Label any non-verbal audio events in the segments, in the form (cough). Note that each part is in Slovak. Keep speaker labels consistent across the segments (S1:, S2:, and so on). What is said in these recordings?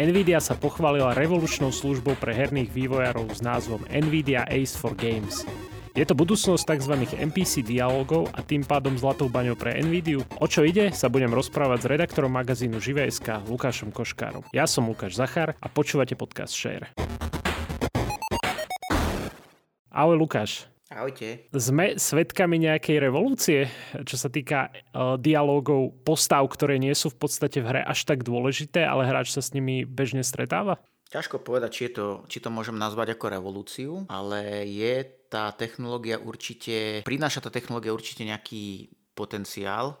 S1: Nvidia sa pochválila revolučnou službou pre herných vývojárov s názvom Nvidia Ace for Games. Je to budúcnosť tzv. NPC dialogov a tým pádom zlatou baňou pre Nvidiu. O čo ide, sa budem rozprávať s redaktorom magazínu Živé.sk Lukášom Koškárom. Ja som Lukáš Zachar a počúvate podcast Share. Ahoj Lukáš.
S2: Ahojte.
S1: Sme svetkami nejakej revolúcie, čo sa týka uh, dialógov, postav, ktoré nie sú v podstate v hre až tak dôležité, ale hráč sa s nimi bežne stretáva?
S2: Ťažko povedať, či, je to, či to môžem nazvať ako revolúciu, ale je tá technológia určite, prináša tá technológia určite nejaký potenciál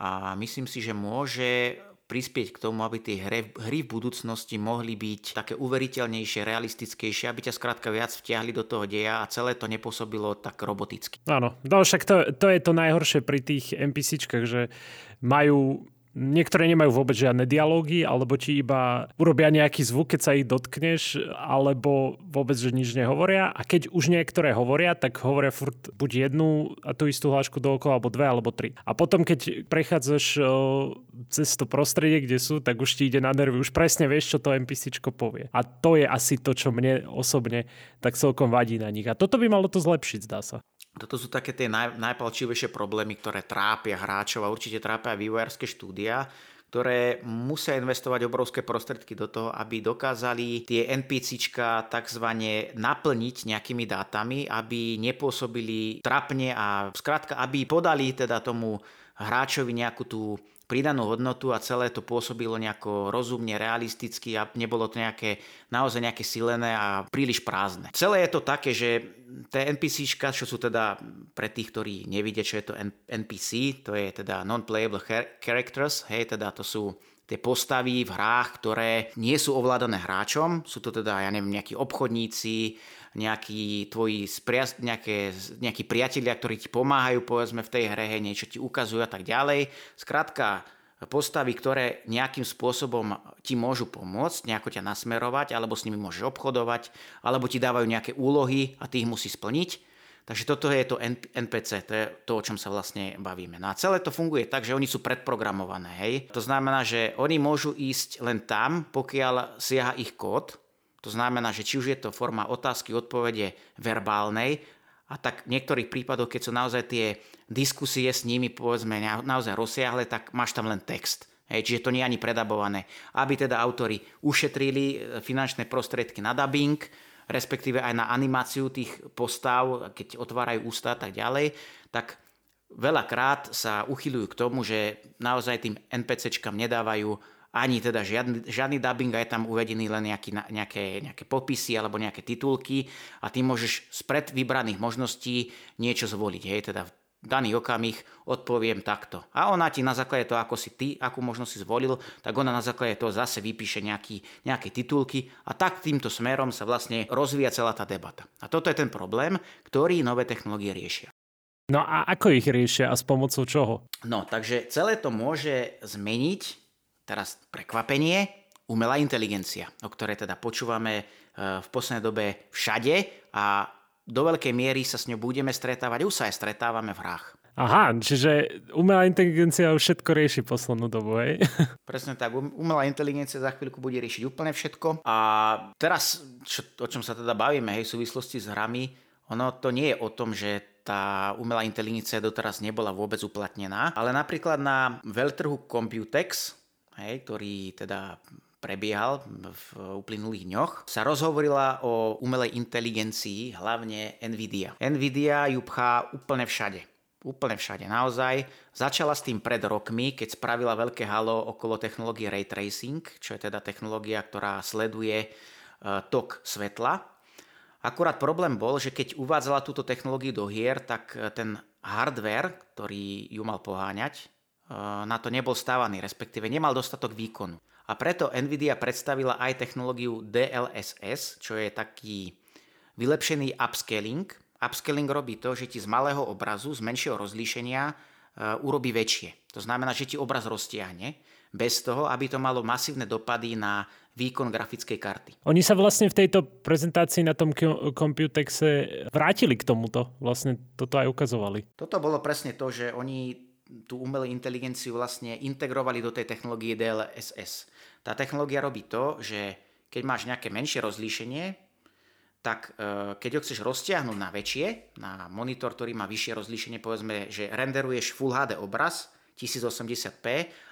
S2: a myslím si, že môže prispieť k tomu, aby tie hry, hry v budúcnosti mohli byť také uveriteľnejšie, realistickejšie, aby ťa skrátka viac vtiahli do toho deja a celé to nepôsobilo tak roboticky.
S1: Áno, no však to, to je to najhoršie pri tých NPCčkách, že majú Niektoré nemajú vôbec žiadne dialógy, alebo ti iba urobia nejaký zvuk, keď sa ich dotkneš, alebo vôbec, že nič nehovoria. A keď už niektoré hovoria, tak hovoria furt buď jednu a tú istú hlášku dookola, alebo dve, alebo tri. A potom, keď prechádzaš cez to prostredie, kde sú, tak už ti ide na nervy. Už presne vieš, čo to NPCčko povie. A to je asi to, čo mne osobne tak celkom vadí na nich. A toto by malo to zlepšiť, zdá sa.
S2: Toto sú také tie naj, najpalčivejšie problémy, ktoré trápia hráčov a určite trápia vývojárske štúdia, ktoré musia investovať obrovské prostriedky do toho, aby dokázali tie NPCčka takzvané naplniť nejakými dátami, aby nepôsobili trapne a skrátka, aby podali teda tomu hráčovi nejakú tú pridanú hodnotu a celé to pôsobilo nejako rozumne, realisticky a nebolo to nejaké, naozaj nejaké silené a príliš prázdne. Celé je to také, že tie NPCčka, čo sú teda pre tých, ktorí nevidia, čo je to NPC, to je teda non-playable characters, hej, teda to sú tie postavy v hrách, ktoré nie sú ovládané hráčom, sú to teda, ja neviem, nejakí obchodníci, nejakí tvoji spriaz, nejaké, nejakí priatelia, ktorí ti pomáhajú, povedzme, v tej hre, niečo ti ukazujú a tak ďalej. Skrátka, postavy, ktoré nejakým spôsobom ti môžu pomôcť, nejako ťa nasmerovať, alebo s nimi môžeš obchodovať, alebo ti dávajú nejaké úlohy a ty ich musí splniť. Takže toto je to NPC, to je to, o čom sa vlastne bavíme. No a celé to funguje tak, že oni sú predprogramované. Hej? To znamená, že oni môžu ísť len tam, pokiaľ siaha ich kód, to znamená, že či už je to forma otázky, odpovede verbálnej, a tak v niektorých prípadoch, keď sú naozaj tie diskusie s nimi, povedzme, naozaj rozsiahle, tak máš tam len text. Hej, čiže to nie je ani predabované. Aby teda autory ušetrili e, finančné prostriedky na dubbing, respektíve aj na animáciu tých postav, keď otvárajú ústa a tak ďalej, tak veľakrát sa uchylujú k tomu, že naozaj tým NPCčkám nedávajú ani teda žiadny, žiadny dubbing a je tam uvedený len nejaký, nejaké, nejaké popisy alebo nejaké titulky a ty môžeš z pred vybraných možností niečo zvoliť. Hej, teda v daný okamih odpoviem takto. A ona ti na základe toho, ako si ty, akú možnosť si zvolil, tak ona na základe toho zase vypíše nejaký, nejaké titulky a tak týmto smerom sa vlastne rozvíja celá tá debata. A toto je ten problém, ktorý nové technológie riešia.
S1: No a ako ich riešia a s pomocou čoho?
S2: No, takže celé to môže zmeniť Teraz prekvapenie, umelá inteligencia, o ktorej teda počúvame e, v poslednej dobe všade a do veľkej miery sa s ňou budeme stretávať, už sa aj stretávame v hrách.
S1: Aha, čiže umelá inteligencia už všetko rieši poslednú dobu, hej? (laughs)
S2: Presne tak, um, umelá inteligencia za chvíľku bude riešiť úplne všetko. A teraz, čo, o čom sa teda bavíme, hej, v súvislosti s hrami, ono to nie je o tom, že tá umelá inteligencia doteraz nebola vôbec uplatnená, ale napríklad na veľtrhu Computex, hej, ktorý teda prebiehal v uplynulých dňoch, sa rozhovorila o umelej inteligencii, hlavne Nvidia. Nvidia ju pchá úplne všade. Úplne všade, naozaj. Začala s tým pred rokmi, keď spravila veľké halo okolo technológie Ray Tracing, čo je teda technológia, ktorá sleduje e, tok svetla. Akurát problém bol, že keď uvádzala túto technológiu do hier, tak e, ten hardware, ktorý ju mal poháňať, na to nebol stávaný, respektíve nemal dostatok výkonu. A preto Nvidia predstavila aj technológiu DLSS, čo je taký vylepšený upscaling. Upscaling robí to, že ti z malého obrazu, z menšieho rozlíšenia urobí väčšie. To znamená, že ti obraz roztiahne, bez toho, aby to malo masívne dopady na výkon grafickej karty.
S1: Oni sa vlastne v tejto prezentácii na tom Computexe vrátili k tomuto. Vlastne toto aj ukazovali.
S2: Toto bolo presne to, že oni tú umelú inteligenciu vlastne integrovali do tej technológie DLSS. Tá technológia robí to, že keď máš nejaké menšie rozlíšenie, tak e, keď ho chceš roztiahnuť na väčšie, na monitor, ktorý má vyššie rozlíšenie, povedzme, že renderuješ Full HD obraz 1080p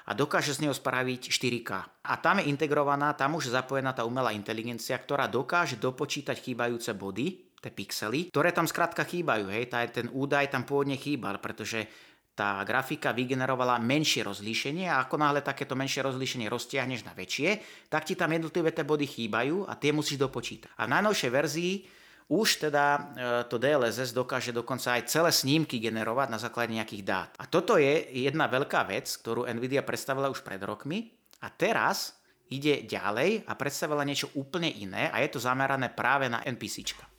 S2: a dokáže z neho spraviť 4K. A tam je integrovaná, tam už zapojená tá umelá inteligencia, ktorá dokáže dopočítať chýbajúce body, tie pixely, ktoré tam skrátka chýbajú. Hej, tá, ten údaj tam pôvodne chýbal, pretože tá grafika vygenerovala menšie rozlíšenie a ako náhle takéto menšie rozlíšenie roztiahneš na väčšie, tak ti tam jednotlivé tie body chýbajú a tie musíš dopočítať. A v najnovšej verzii už teda e, to DLSS dokáže dokonca aj celé snímky generovať na základe nejakých dát. A toto je jedna veľká vec, ktorú Nvidia predstavila už pred rokmi a teraz ide ďalej a predstavila niečo úplne iné a je to zamerané práve na NPCčka.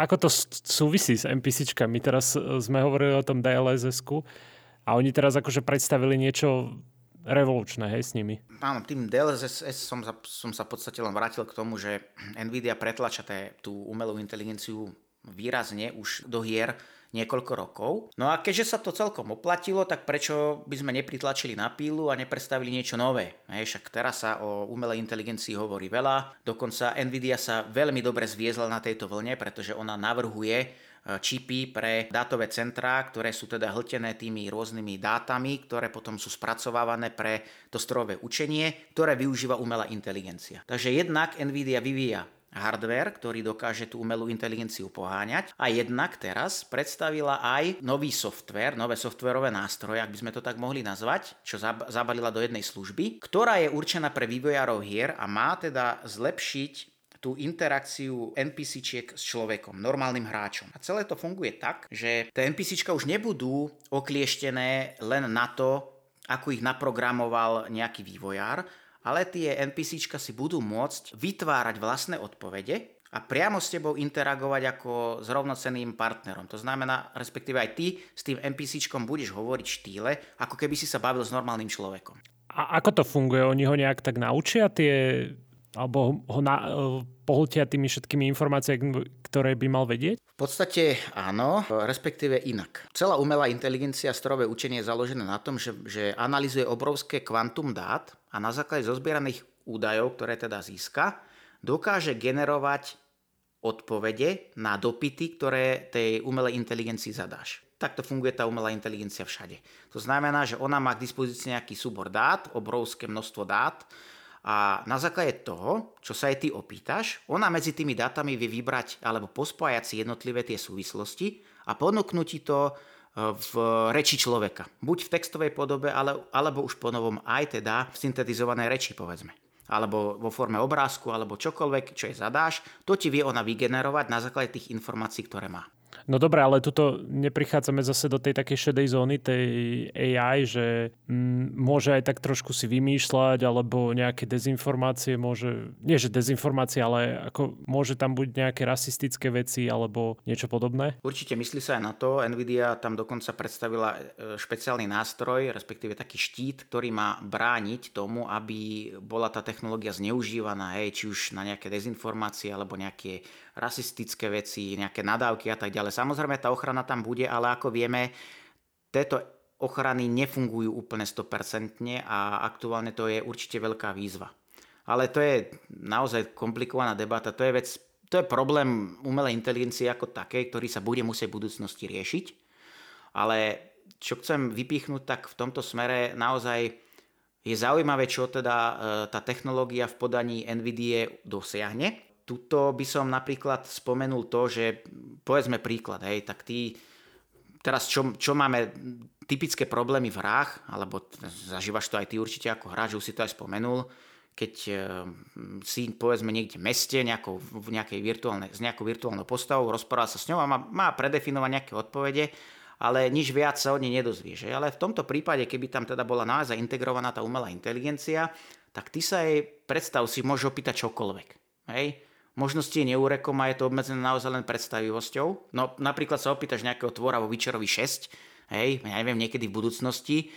S1: Ako to súvisí s NPCčkami? Teraz e, sme hovorili o tom dlss a oni teraz akože predstavili niečo revolučné, hej, s nimi.
S2: Áno, tým DLSS som, som sa v podstate len vrátil k tomu, že Nvidia pretlača tú umelú inteligenciu výrazne už do hier niekoľko rokov. No a keďže sa to celkom oplatilo, tak prečo by sme nepritlačili na pílu a nepredstavili niečo nové? Hej, však teraz sa o umelej inteligencii hovorí veľa, dokonca Nvidia sa veľmi dobre zviezla na tejto vlne, pretože ona navrhuje e, čipy pre dátové centrá, ktoré sú teda hltené tými rôznymi dátami, ktoré potom sú spracovávané pre to strojové učenie, ktoré využíva umelá inteligencia. Takže jednak Nvidia vyvíja hardware, ktorý dokáže tú umelú inteligenciu poháňať. A jednak teraz predstavila aj nový software, nové softverové nástroje, ak by sme to tak mohli nazvať, čo zabalila do jednej služby, ktorá je určená pre vývojárov hier a má teda zlepšiť tú interakciu NPCčiek s človekom, normálnym hráčom. A celé to funguje tak, že tie NPCčka už nebudú oklieštené len na to, ako ich naprogramoval nejaký vývojár, ale tie NPCčka si budú môcť vytvárať vlastné odpovede a priamo s tebou interagovať ako s rovnocenným partnerom. To znamená, respektíve aj ty s tým NPCčkom budeš hovoriť štýle, ako keby si sa bavil s normálnym človekom.
S1: A ako to funguje? Oni ho nejak tak naučia tie alebo ho na, e, pohltia tými všetkými informáciami, ktoré by mal vedieť?
S2: V podstate áno, respektíve inak. Celá umelá inteligencia, strojové učenie je založené na tom, že, že analizuje obrovské kvantum dát a na základe zozbieraných údajov, ktoré teda získa, dokáže generovať odpovede na dopity, ktoré tej umelej inteligencii zadáš. Takto funguje tá umelá inteligencia všade. To znamená, že ona má k dispozícii nejaký súbor dát, obrovské množstvo dát, a na základe toho, čo sa aj ty opýtaš, ona medzi tými dátami vie vybrať alebo pospájať si jednotlivé tie súvislosti a ponúknuť ti to v reči človeka. Buď v textovej podobe, ale, alebo už po novom aj teda v syntetizovanej reči, povedzme. Alebo vo forme obrázku, alebo čokoľvek, čo je zadáš, to ti vie ona vygenerovať na základe tých informácií, ktoré má.
S1: No dobre, ale tuto neprichádzame zase do tej takej šedej zóny, tej AI, že mm, môže aj tak trošku si vymýšľať, alebo nejaké dezinformácie môže, nie že dezinformácie, ale ako môže tam buď nejaké rasistické veci, alebo niečo podobné?
S2: Určite myslí sa aj na to. Nvidia tam dokonca predstavila e, špeciálny nástroj, respektíve taký štít, ktorý má brániť tomu, aby bola tá technológia zneužívaná, hej, či už na nejaké dezinformácie, alebo nejaké rasistické veci, nejaké nadávky a tak ďalej. Samozrejme, tá ochrana tam bude, ale ako vieme, tieto ochrany nefungujú úplne 100% a aktuálne to je určite veľká výzva. Ale to je naozaj komplikovaná debata, to je vec, to je problém umelej inteligencie ako takej, ktorý sa bude musieť v budúcnosti riešiť. Ale čo chcem vypichnúť, tak v tomto smere naozaj je zaujímavé, čo teda e, tá technológia v podaní NVIDIA dosiahne tuto by som napríklad spomenul to, že povedzme príklad, hej, tak ty teraz čo, čo máme typické problémy v hrách, alebo zažívaš to aj ty určite ako hráč, už si to aj spomenul, keď e, si povedzme niekde v meste nejakou, v nejakej virtuálnej, s nejakou virtuálnou postavou, rozpráva sa s ňou a má, má predefinovať nejaké odpovede, ale nič viac sa od nej nedozvieš. Ale v tomto prípade, keby tam teda bola naozaj integrovaná tá umelá inteligencia, tak ty sa jej, predstav si, môžeš opýtať čokoľvek. Hej? Možnosti je neúrekom a je to obmedzené naozaj len predstavivosťou. No napríklad sa opýtaš nejakého tvora vo Witcherovi 6, hej, ja neviem, niekedy v budúcnosti,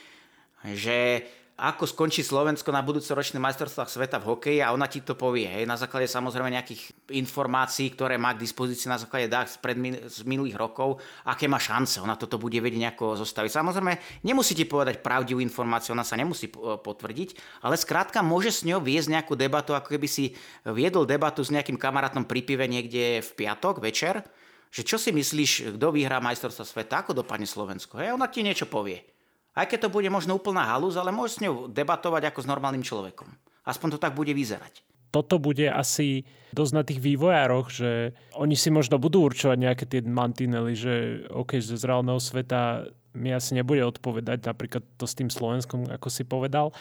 S2: že ako skončí Slovensko na budúcoročných majstrovstvách sveta v hokeji a ona ti to povie. Hej, na základe samozrejme nejakých informácií, ktoré má k dispozícii na základe dát z, pred, z minulých rokov, aké má šance. Ona toto bude vedieť nejako zostaviť. Samozrejme, nemusí ti povedať pravdivú informáciu, ona sa nemusí potvrdiť, ale skrátka môže s ňou viesť nejakú debatu, ako keby si viedol debatu s nejakým kamarátom pri pive niekde v piatok večer, že čo si myslíš, kto vyhrá majstrovstvo sveta, ako dopadne Slovensko. Hej, ona ti niečo povie. Aj keď to bude možno úplná halúz, ale môžeš s ňou debatovať ako s normálnym človekom. Aspoň to tak bude vyzerať.
S1: Toto bude asi dosť na tých vývojároch, že oni si možno budú určovať nejaké tie mantinely, že OK, z reálneho sveta mi asi nebude odpovedať napríklad to s tým Slovenskom, ako si povedal,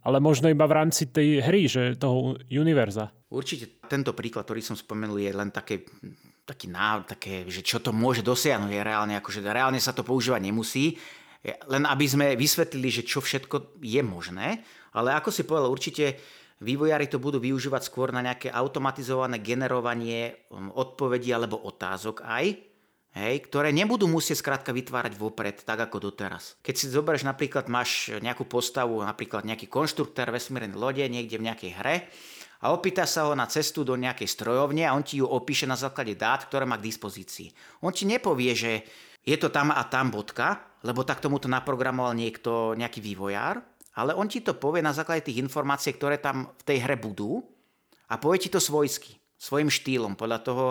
S1: ale možno iba v rámci tej hry, že toho univerza.
S2: Určite tento príklad, ktorý som spomenul, je len také taký návod, také, že čo to môže dosiahnuť je reálne, akože reálne sa to používať nemusí, len aby sme vysvetlili, že čo všetko je možné, ale ako si povedal, určite vývojári to budú využívať skôr na nejaké automatizované generovanie um, odpovedí alebo otázok aj, hej, ktoré nebudú musieť skrátka vytvárať vopred, tak ako doteraz. Keď si zoberieš napríklad, máš nejakú postavu, napríklad nejaký konštruktor vesmírnej lode niekde v nejakej hre, a opýta sa ho na cestu do nejakej strojovne a on ti ju opíše na základe dát, ktoré má k dispozícii. On ti nepovie, že je to tam a tam bodka, lebo tak tomu to naprogramoval niekto, nejaký vývojár, ale on ti to povie na základe tých informácií, ktoré tam v tej hre budú a povie ti to svojsky, svojim štýlom, podľa toho,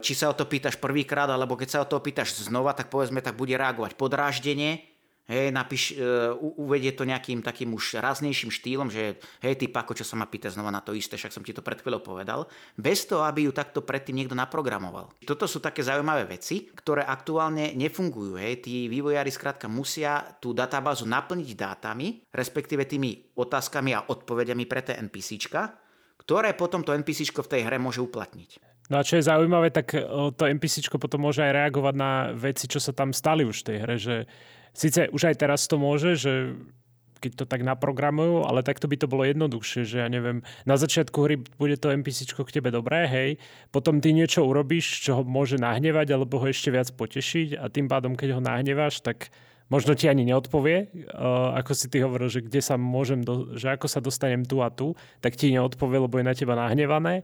S2: či sa o to pýtaš prvýkrát, alebo keď sa o to pýtaš znova, tak povedzme, tak bude reagovať podráždenie, Hej, napíš, uh, uvedie to nejakým takým už raznejším štýlom, že hej, ty pako, čo sa ma pýta znova na to isté, však som ti to pred chvíľou povedal, bez toho, aby ju takto predtým niekto naprogramoval. Toto sú také zaujímavé veci, ktoré aktuálne nefungujú. Hej. Tí vývojári skrátka musia tú databázu naplniť dátami, respektíve tými otázkami a odpovediami pre tie NPCčka, ktoré potom to NPCčko v tej hre môže uplatniť.
S1: No a čo je zaujímavé, tak to NPCčko potom môže aj reagovať na veci, čo sa tam stali už v tej hre, že Sice už aj teraz to môže, že keď to tak naprogramujú, ale takto by to bolo jednoduchšie, že ja neviem, na začiatku hry bude to NPC k tebe dobré, hej, potom ty niečo urobíš, čo ho môže nahnevať alebo ho ešte viac potešiť a tým pádom, keď ho nahneváš, tak možno ti ani neodpovie, ako si ty hovoril, že kde sa môžem, do, že ako sa dostanem tu a tu, tak ti neodpovie, lebo je na teba nahnevané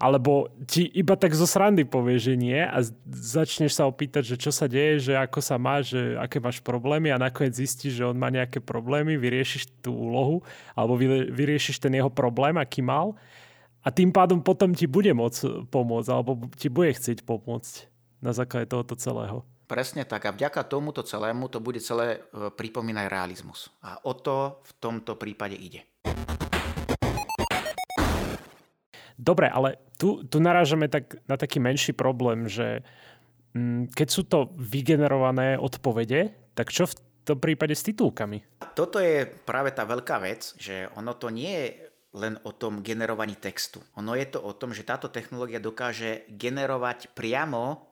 S1: alebo ti iba tak zo srandy povie, že nie a začneš sa opýtať, že čo sa deje, že ako sa máš, že aké máš problémy a nakoniec zistíš, že on má nejaké problémy, vyriešiš tú úlohu alebo vyriešiš ten jeho problém, aký mal a tým pádom potom ti bude môcť pomôcť alebo ti bude chcieť pomôcť na základe tohoto celého.
S2: Presne tak a vďaka tomuto celému to bude celé e, pripomínať realizmus. A o to v tomto prípade ide.
S1: Dobre, ale tu, tu narážame tak na taký menší problém, že mm, keď sú to vygenerované odpovede, tak čo v tom prípade s titulkami?
S2: Toto je práve tá veľká vec, že ono to nie je len o tom generovaní textu. Ono je to o tom, že táto technológia dokáže generovať priamo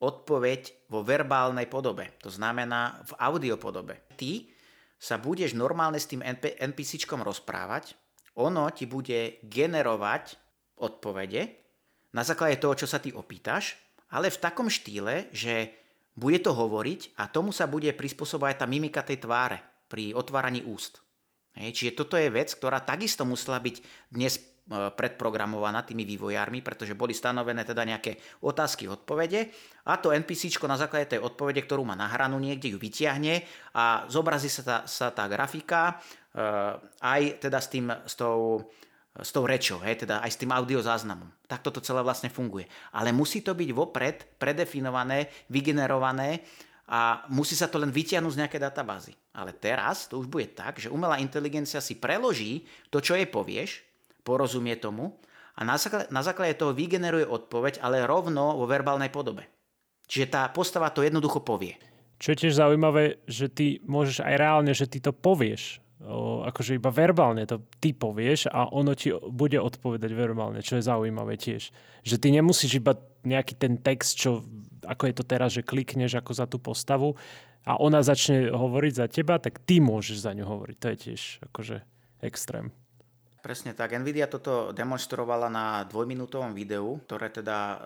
S2: odpoveď vo verbálnej podobe. To znamená v audio podobe. Ty sa budeš normálne s tým NPCčkom rozprávať, ono ti bude generovať odpovede na základe toho, čo sa ty opýtaš, ale v takom štýle, že bude to hovoriť a tomu sa bude prispôsobovať tá mimika tej tváre pri otváraní úst. Hej, čiže toto je vec, ktorá takisto musela byť dnes e, predprogramovaná tými vývojármi, pretože boli stanovené teda nejaké otázky, odpovede a to NPC na základe tej odpovede, ktorú má nahranú niekde, ju vyťahne a zobrazí sa tá, sa tá grafika e, aj teda s, tým, s tou s tou rečou, hej, teda aj s tým audiozáznamom. Tak toto celé vlastne funguje. Ale musí to byť vopred predefinované, vygenerované a musí sa to len vytiahnuť z nejaké databázy. Ale teraz to už bude tak, že umelá inteligencia si preloží to, čo jej povieš, porozumie tomu a na základe, na základe toho vygeneruje odpoveď, ale rovno vo verbálnej podobe. Čiže tá postava to jednoducho povie.
S1: Čo je tiež zaujímavé, že ty môžeš aj reálne, že ty to povieš akože iba verbálne to ty povieš a ono ti bude odpovedať verbálne, čo je zaujímavé tiež. Že ty nemusíš iba nejaký ten text, čo, ako je to teraz, že klikneš ako za tú postavu a ona začne hovoriť za teba, tak ty môžeš za ňu hovoriť. To je tiež akože extrém.
S2: Presne tak. Nvidia toto demonstrovala na dvojminútovom videu, ktoré teda e,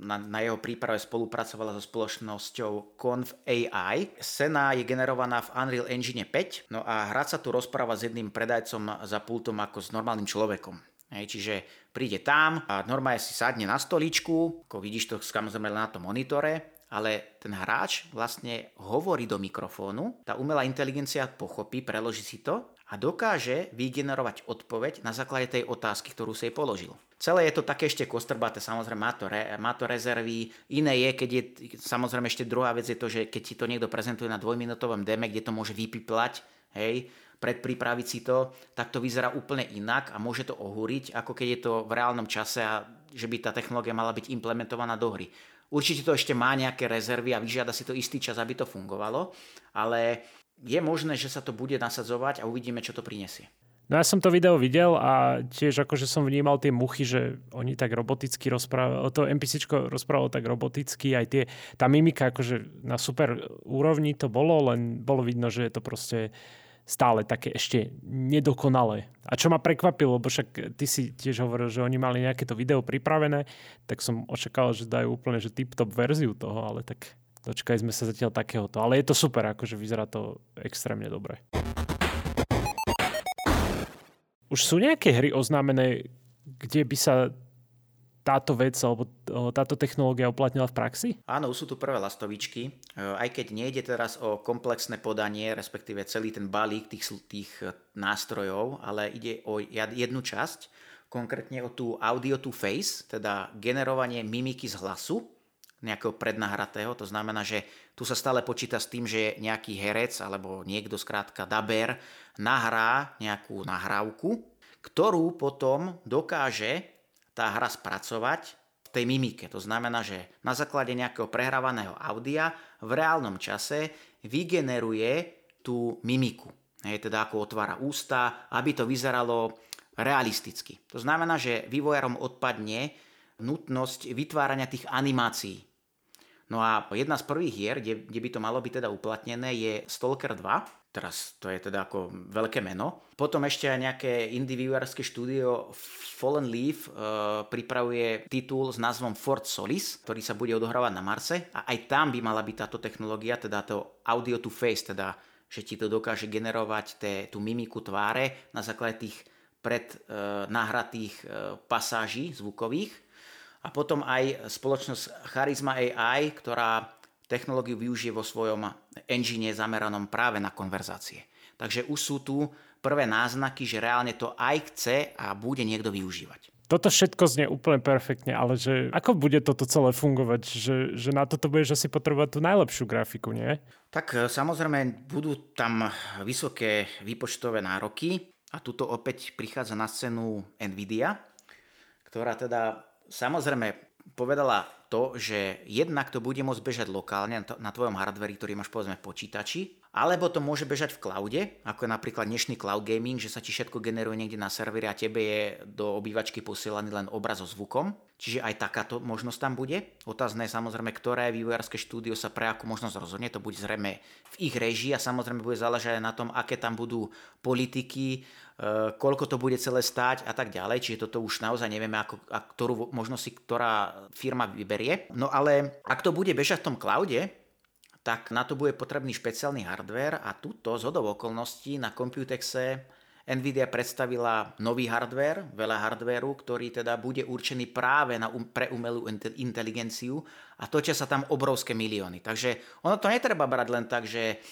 S2: na, na jeho príprave spolupracovala so spoločnosťou Conv AI. Scéna je generovaná v Unreal Engine 5, no a hrať sa tu rozpráva s jedným predajcom za pultom ako s normálnym človekom. Hej, čiže príde tam a normálne si sadne na stoličku, ako vidíš to samozrejme na tom monitore, ale ten hráč vlastne hovorí do mikrofónu, tá umelá inteligencia pochopí, preloží si to a dokáže vygenerovať odpoveď na základe tej otázky, ktorú si jej položil. Celé je to také ešte kostrbaté, samozrejme má to, re, má to rezervy. Iné je, keď je, samozrejme ešte druhá vec je to, že keď ti to niekto prezentuje na dvojminútovom deme, kde to môže vypiplať, hej, predpripraviť si to, tak to vyzerá úplne inak a môže to ohúriť, ako keď je to v reálnom čase a že by tá technológia mala byť implementovaná do hry. Určite to ešte má nejaké rezervy a vyžiada si to istý čas, aby to fungovalo, ale je možné, že sa to bude nasadzovať a uvidíme, čo to prinesie.
S1: No ja som to video videl a tiež akože som vnímal tie muchy, že oni tak roboticky rozprávali, to NPCčko rozprávalo tak roboticky, aj tie, tá mimika akože na super úrovni to bolo, len bolo vidno, že je to proste stále také ešte nedokonalé. A čo ma prekvapilo, lebo však ty si tiež hovoril, že oni mali nejaké to video pripravené, tak som očakával, že dajú úplne že tip-top verziu toho, ale tak dočkali sme sa zatiaľ takéhoto. Ale je to super, akože vyzerá to extrémne dobre. Už sú nejaké hry oznámené, kde by sa táto vec alebo táto technológia uplatnila v praxi?
S2: Áno, sú tu prvé lastovičky. E, aj keď nejde teraz o komplexné podanie, respektíve celý ten balík tých, tých e, nástrojov, ale ide o jednu časť, konkrétne o tú audio to face, teda generovanie mimiky z hlasu, nejakého prednahratého. To znamená, že tu sa stále počíta s tým, že nejaký herec alebo niekto skrátka daber nahrá nejakú nahrávku, ktorú potom dokáže tá hra spracovať v tej mimike. To znamená, že na základe nejakého prehrávaného audia v reálnom čase vygeneruje tú mimiku. Je teda ako otvára ústa, aby to vyzeralo realisticky. To znamená, že vývojarom odpadne nutnosť vytvárania tých animácií. No a jedna z prvých hier, kde, kde by to malo byť teda uplatnené, je Stalker 2, Teraz to je teda ako veľké meno. Potom ešte aj nejaké indie vývojárske štúdio Fallen Leaf uh, pripravuje titul s názvom Fort Solis, ktorý sa bude odohrávať na Marse a aj tam by mala byť táto technológia, teda to audio to face, teda že ti to dokáže generovať te, tú mimiku tváre na základe tých pred uh, nahratých uh, pasáží zvukových. A potom aj spoločnosť Charisma AI, ktorá technológiu využije vo svojom engine zameranom práve na konverzácie. Takže už sú tu prvé náznaky, že reálne to aj chce a bude niekto využívať.
S1: Toto všetko znie úplne perfektne, ale že ako bude toto celé fungovať? Že, že na toto budeš asi potrebovať tú najlepšiu grafiku, nie?
S2: Tak e, samozrejme budú tam vysoké výpočtové nároky a tuto opäť prichádza na scénu Nvidia, ktorá teda samozrejme povedala to, že jednak to bude môcť bežať lokálne na tvojom hardveri, ktorý máš povedzme v počítači, alebo to môže bežať v cloude, ako je napríklad dnešný cloud gaming, že sa ti všetko generuje niekde na serveri a tebe je do obývačky posielaný len obraz so zvukom. Čiže aj takáto možnosť tam bude. Otázne je samozrejme, ktoré vývojárske štúdio sa pre akú možnosť rozhodne. To bude zrejme v ich režii a samozrejme bude záležať aj na tom, aké tam budú politiky, e, koľko to bude celé stáť a tak ďalej. Čiže toto už naozaj nevieme, ako, a ktorú možnosť si ktorá firma vyberie. No ale ak to bude bežať v tom cloude, tak na to bude potrebný špeciálny hardware a túto z okolností na Computexe Nvidia predstavila nový hardware, veľa hardwareu, ktorý teda bude určený práve na, um, pre umelú inteligenciu a točia sa tam obrovské milióny. Takže ono to netreba brať len tak, že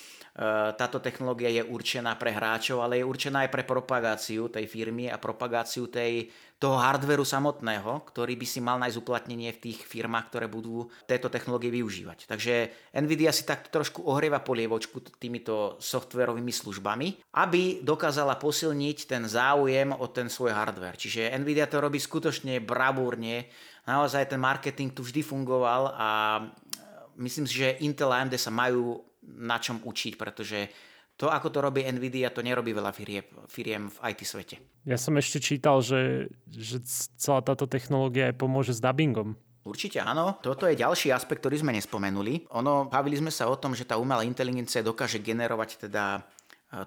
S2: táto technológia je určená pre hráčov, ale je určená aj pre propagáciu tej firmy a propagáciu tej, toho hardveru samotného, ktorý by si mal nájsť uplatnenie v tých firmách, ktoré budú tieto technológie využívať. Takže Nvidia si takto trošku ohrieva polievočku týmito softverovými službami, aby dokázala posilniť ten záujem o ten svoj hardware. Čiže Nvidia to robí skutočne bravúrne, naozaj ten marketing tu vždy fungoval a myslím si, že Intel a AMD sa majú na čom učiť, pretože to, ako to robí Nvidia, to nerobí veľa firiem, firiem v IT svete.
S1: Ja som ešte čítal, že, že celá táto technológia aj pomôže s dubbingom.
S2: Určite áno. Toto je ďalší aspekt, ktorý sme nespomenuli. Ono, bavili sme sa o tom, že tá umelá inteligencia dokáže generovať teda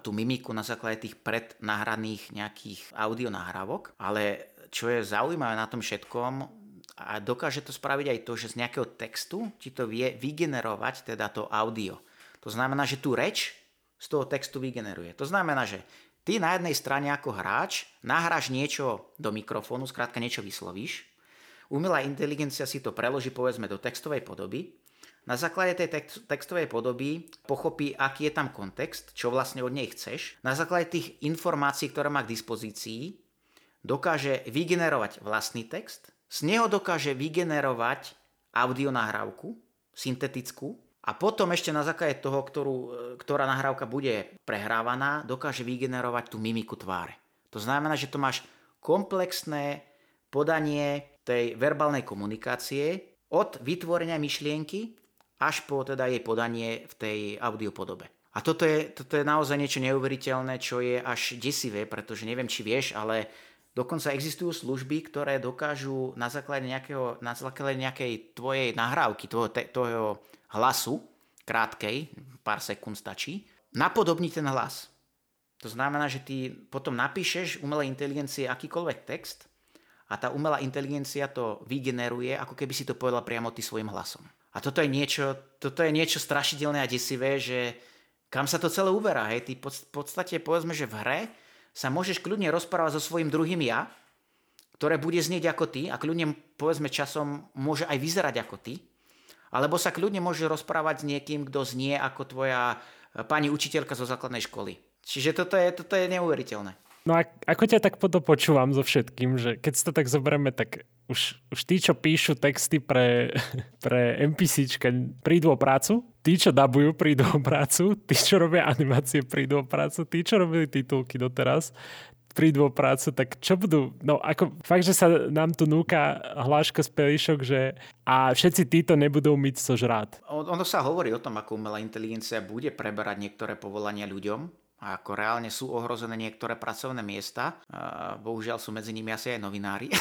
S2: tú mimiku na základe tých prednahraných nejakých audionahrávok, ale čo je zaujímavé na tom všetkom, a dokáže to spraviť aj to, že z nejakého textu ti to vie vygenerovať teda to audio. To znamená, že tú reč z toho textu vygeneruje. To znamená, že ty na jednej strane ako hráč nahráš niečo do mikrofónu, skrátka niečo vyslovíš, umelá inteligencia si to preloží povedzme do textovej podoby, na základe tej textovej podoby pochopí, aký je tam kontext, čo vlastne od nej chceš. Na základe tých informácií, ktoré má k dispozícii, dokáže vygenerovať vlastný text, z neho dokáže vygenerovať audionahrávku, syntetickú, a potom ešte na základe toho, ktorú, ktorá nahrávka bude prehrávaná, dokáže vygenerovať tú mimiku tváre. To znamená, že to máš komplexné podanie tej verbálnej komunikácie od vytvorenia myšlienky až po teda jej podanie v tej audiopodobe. A toto je, toto je naozaj niečo neuveriteľné, čo je až desivé, pretože neviem, či vieš, ale dokonca existujú služby, ktoré dokážu na základe, nejakého, na základe nejakej tvojej nahrávky, tvojho, tvojho hlasu, krátkej, pár sekúnd stačí, napodobniť ten hlas. To znamená, že ty potom napíšeš umelej inteligencie akýkoľvek text a tá umelá inteligencia to vygeneruje, ako keby si to povedal priamo ty svojim hlasom. A toto je niečo, toto je niečo strašidelné a desivé, že kam sa to celé uberá. Hej? Ty v podstate povedzme, že v hre sa môžeš kľudne rozprávať so svojím druhým ja, ktoré bude znieť ako ty a kľudne povedzme časom môže aj vyzerať ako ty, alebo sa kľudne môže rozprávať s niekým, kto znie ako tvoja e, pani učiteľka zo základnej školy. Čiže toto je, toto je neuveriteľné.
S1: No a ako ťa tak potom počúvam so všetkým, že keď si to tak zoberieme, tak už, už tí, čo píšu texty pre, (laughs) pre NPCčka, prídu o prácu, tí, čo dabujú, prídu o prácu, tí, čo robia animácie, prídu o prácu, tí, čo robili titulky doteraz, prídu o prácu, tak čo budú, no ako fakt, že sa nám tu núka hláška z pelišok, že a všetci títo nebudú myť so žrát.
S2: Ono sa hovorí o tom, ako umelá inteligencia bude preberať niektoré povolania ľuďom, a ako reálne sú ohrozené niektoré pracovné miesta. A bohužiaľ sú medzi nimi asi aj novinári. (laughs)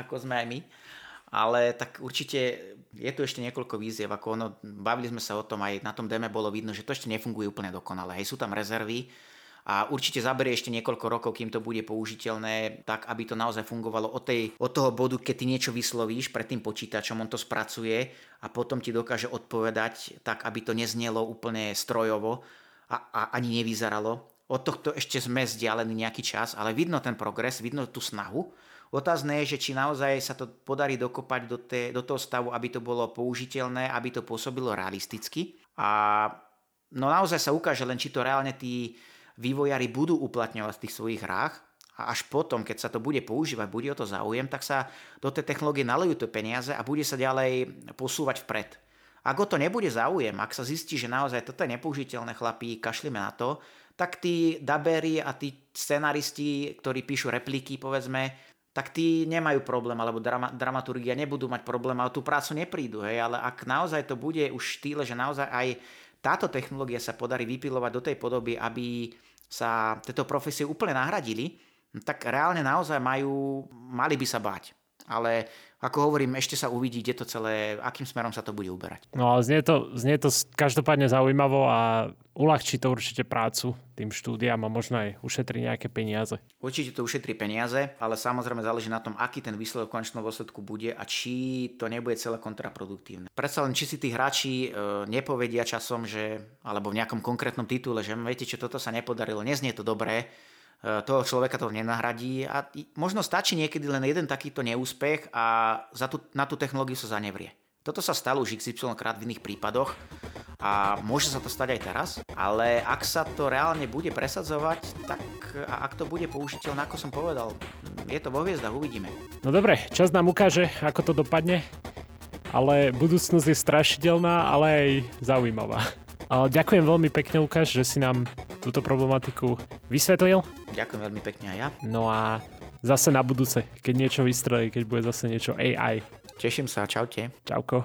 S2: ako sme aj my. Ale tak určite je tu ešte niekoľko výziev, ako ono, bavili sme sa o tom, aj na tom deme bolo vidno, že to ešte nefunguje úplne dokonale. Hej, sú tam rezervy a určite zaberie ešte niekoľko rokov, kým to bude použiteľné, tak aby to naozaj fungovalo od, tej, od toho bodu, keď ty niečo vyslovíš pred tým počítačom, on to spracuje a potom ti dokáže odpovedať tak, aby to neznelo úplne strojovo a, a ani nevyzeralo. Od tohto ešte sme vzdialení nejaký čas, ale vidno ten progres, vidno tú snahu Otázne je, že či naozaj sa to podarí dokopať do, te, do toho stavu, aby to bolo použiteľné, aby to pôsobilo realisticky. A no naozaj sa ukáže len, či to reálne tí vývojári budú uplatňovať v tých svojich hrách a až potom, keď sa to bude používať, bude o to záujem, tak sa do tej technológie nalejú to peniaze a bude sa ďalej posúvať vpred. Ak o to nebude záujem, ak sa zistí, že naozaj toto je nepoužiteľné chlapí, kašlime na to, tak tí dabery a tí scenaristi, ktorí píšu repliky, povedzme, tak tí nemajú problém, alebo drama, dramaturgia nebudú mať problém, ale tú prácu neprídu. Hej? Ale ak naozaj to bude už štýle, že naozaj aj táto technológia sa podarí vypilovať do tej podoby, aby sa tieto profesie úplne nahradili, tak reálne naozaj majú, mali by sa báť. Ale ako hovorím, ešte sa uvidí, kde to celé, akým smerom sa to bude uberať.
S1: No ale znie to, znie to každopádne zaujímavo a uľahčí to určite prácu tým štúdiám a možno aj ušetrí nejaké peniaze.
S2: Určite to ušetrí peniaze, ale samozrejme záleží na tom, aký ten výsledok v konečnom dôsledku bude a či to nebude celé kontraproduktívne. Predsa len, či si tí hráči e, nepovedia časom, že, alebo v nejakom konkrétnom titule, že viete, čo toto sa nepodarilo, neznie to dobré, toho človeka to nenahradí a možno stačí niekedy len jeden takýto neúspech a za tú, na tú technológiu sa zanevrie. Toto sa stalo už XY krát v iných prípadoch a môže sa to stať aj teraz, ale ak sa to reálne bude presadzovať, tak a ak to bude použiteľné, ako som povedal, je to vo hviezdach, uvidíme.
S1: No dobre, čas nám ukáže, ako to dopadne, ale budúcnosť je strašidelná, ale aj zaujímavá. Ďakujem veľmi pekne, Lukáš, že si nám túto problematiku vysvetlil.
S2: Ďakujem veľmi pekne aj ja.
S1: No a zase na budúce, keď niečo vystrelí, keď bude zase niečo AI.
S2: Teším sa, čaute.
S1: Čauko.